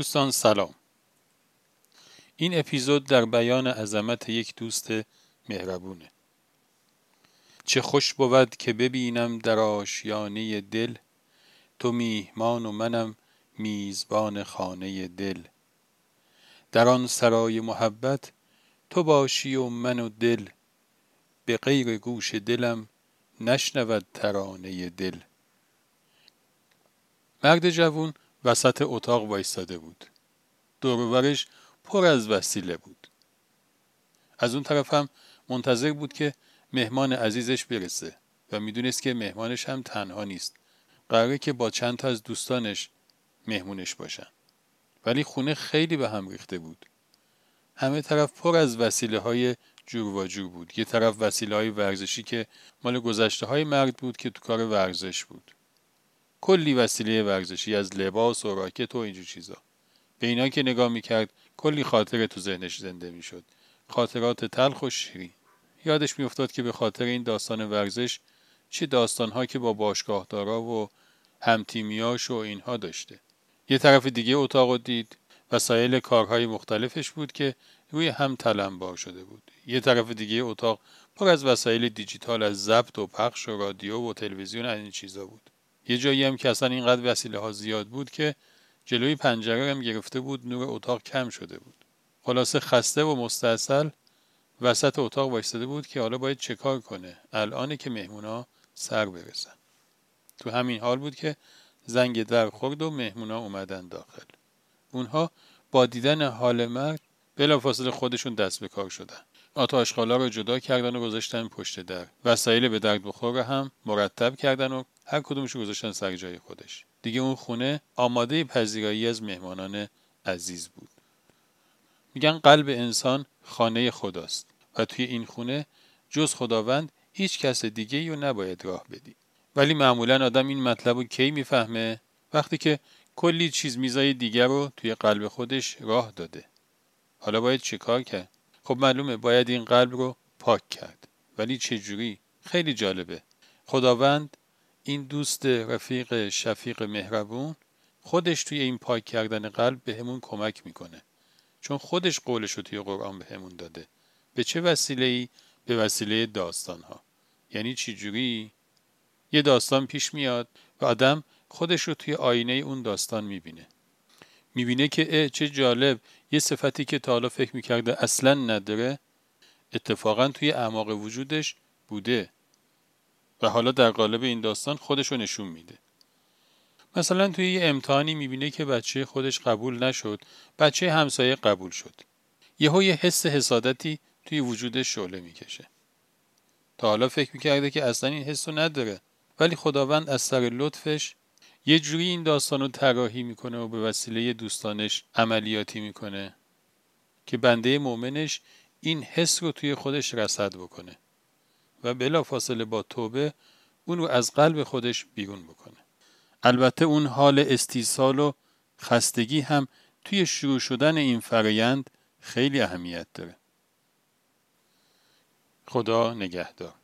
دوستان سلام. این اپیزود در بیان عظمت یک دوست مهربونه. چه خوش بود که ببینم در آشیانه دل تو میهمان و منم میزبان خانه دل. در آن سرای محبت تو باشی و من و دل. به غیر گوش دلم نشنود ترانه دل. مرد جوون وسط اتاق وایستاده بود. دورورش پر از وسیله بود. از اون طرف هم منتظر بود که مهمان عزیزش برسه و می‌دونست که مهمانش هم تنها نیست. قراره که با چند تا از دوستانش مهمونش باشن. ولی خونه خیلی به هم ریخته بود. همه طرف پر از وسیله های جور و جور بود. یه طرف وسیله های ورزشی که مال گذشته های مرد بود که تو کار ورزش بود. کلی وسیله ورزشی از لباس و راکت و اینجور چیزا. به اینا که نگاه می‌کرد کلی خاطره تو ذهنش زنده می‌شد. خاطرات تلخ و شیرین. یادش میافتاد که به خاطر این داستان ورزش چه داستانها که با باشگاهدارا و همتیمیاش و اینها داشته. یه طرف دیگه اتاق دید وسایل کارهای مختلفش بود که روی هم تلمبار شده بود. یه طرف دیگه اتاق پر از وسایل دیجیتال از ضبط و پخش و رادیو و تلویزیون از این چیزا بود. یه جایی هم که اصلا اینقدر وسیله ها زیاد بود که جلوی پنجره هم گرفته بود نور اتاق کم شده بود. خلاصه خسته و مستاصل وسط اتاق وایستاده بود که حالا باید چه کنه. الانه که مهمونا سر برسن. تو همین حال بود که زنگ در خورد و مهمونا اومدن داخل. اونها با دیدن حال مرد بلافاصله خودشون دست به کار شدن. آتا آشغالا رو جدا کردن و گذاشتن پشت در. وسایل به درد بخور رو هم مرتب کردن و هر کدومش گذاشتن سر جای خودش. دیگه اون خونه آماده پذیرایی از مهمانان عزیز بود. میگن قلب انسان خانه خداست و توی این خونه جز خداوند هیچ کس دیگه رو نباید راه بدی. ولی معمولا آدم این مطلب رو کی می‌فهمه؟ وقتی که کلی چیز میزای دیگر رو توی قلب خودش راه داده. حالا باید چه کار کرد؟ خب معلومه باید این قلب رو پاک کرد. ولی چه جوری؟ خیلی جالبه. خداوند این دوست رفیق شفیق مهربون خودش توی این پاک کردن قلب به همون کمک می‌کنه. چون خودش قولش رو توی قرآن به همون داده. به چه وسیله ای؟ به وسیله داستان ها یعنی چی جوری؟ یه داستان پیش میاد و آدم خودش رو توی آینه اون داستان می‌بینه. می‌بینه که اه چه جالب. یه صفتی که تا حالا فکر می‌کرده اصلا نداره اتفاقا توی اعماق وجودش بوده. و حالا در قالب این داستان خودشو نشون میده. مثلا توی یه امتحانی می‌بینه که بچه خودش قبول نشد. بچه همسایه قبول شد. یهو یه حس حسادتی توی وجودش شعله می‌کشه. تا حالا فکر می‌کرده که اصلا این حس رو نداره. ولی خداوند از سر لطفش یه جوری این داستان رو طراحی می‌کنه و به وسیله دوستانش عملیاتی می‌کنه که بنده مؤمنش این حس رو توی خودش رسد بکنه و بلا فاصله با توبه اون رو از قلب خودش بیرون بکنه. البته اون حال استیصال و خستگی هم توی شروع شدن این فرایند خیلی اهمیت داره. خدا نگهدار.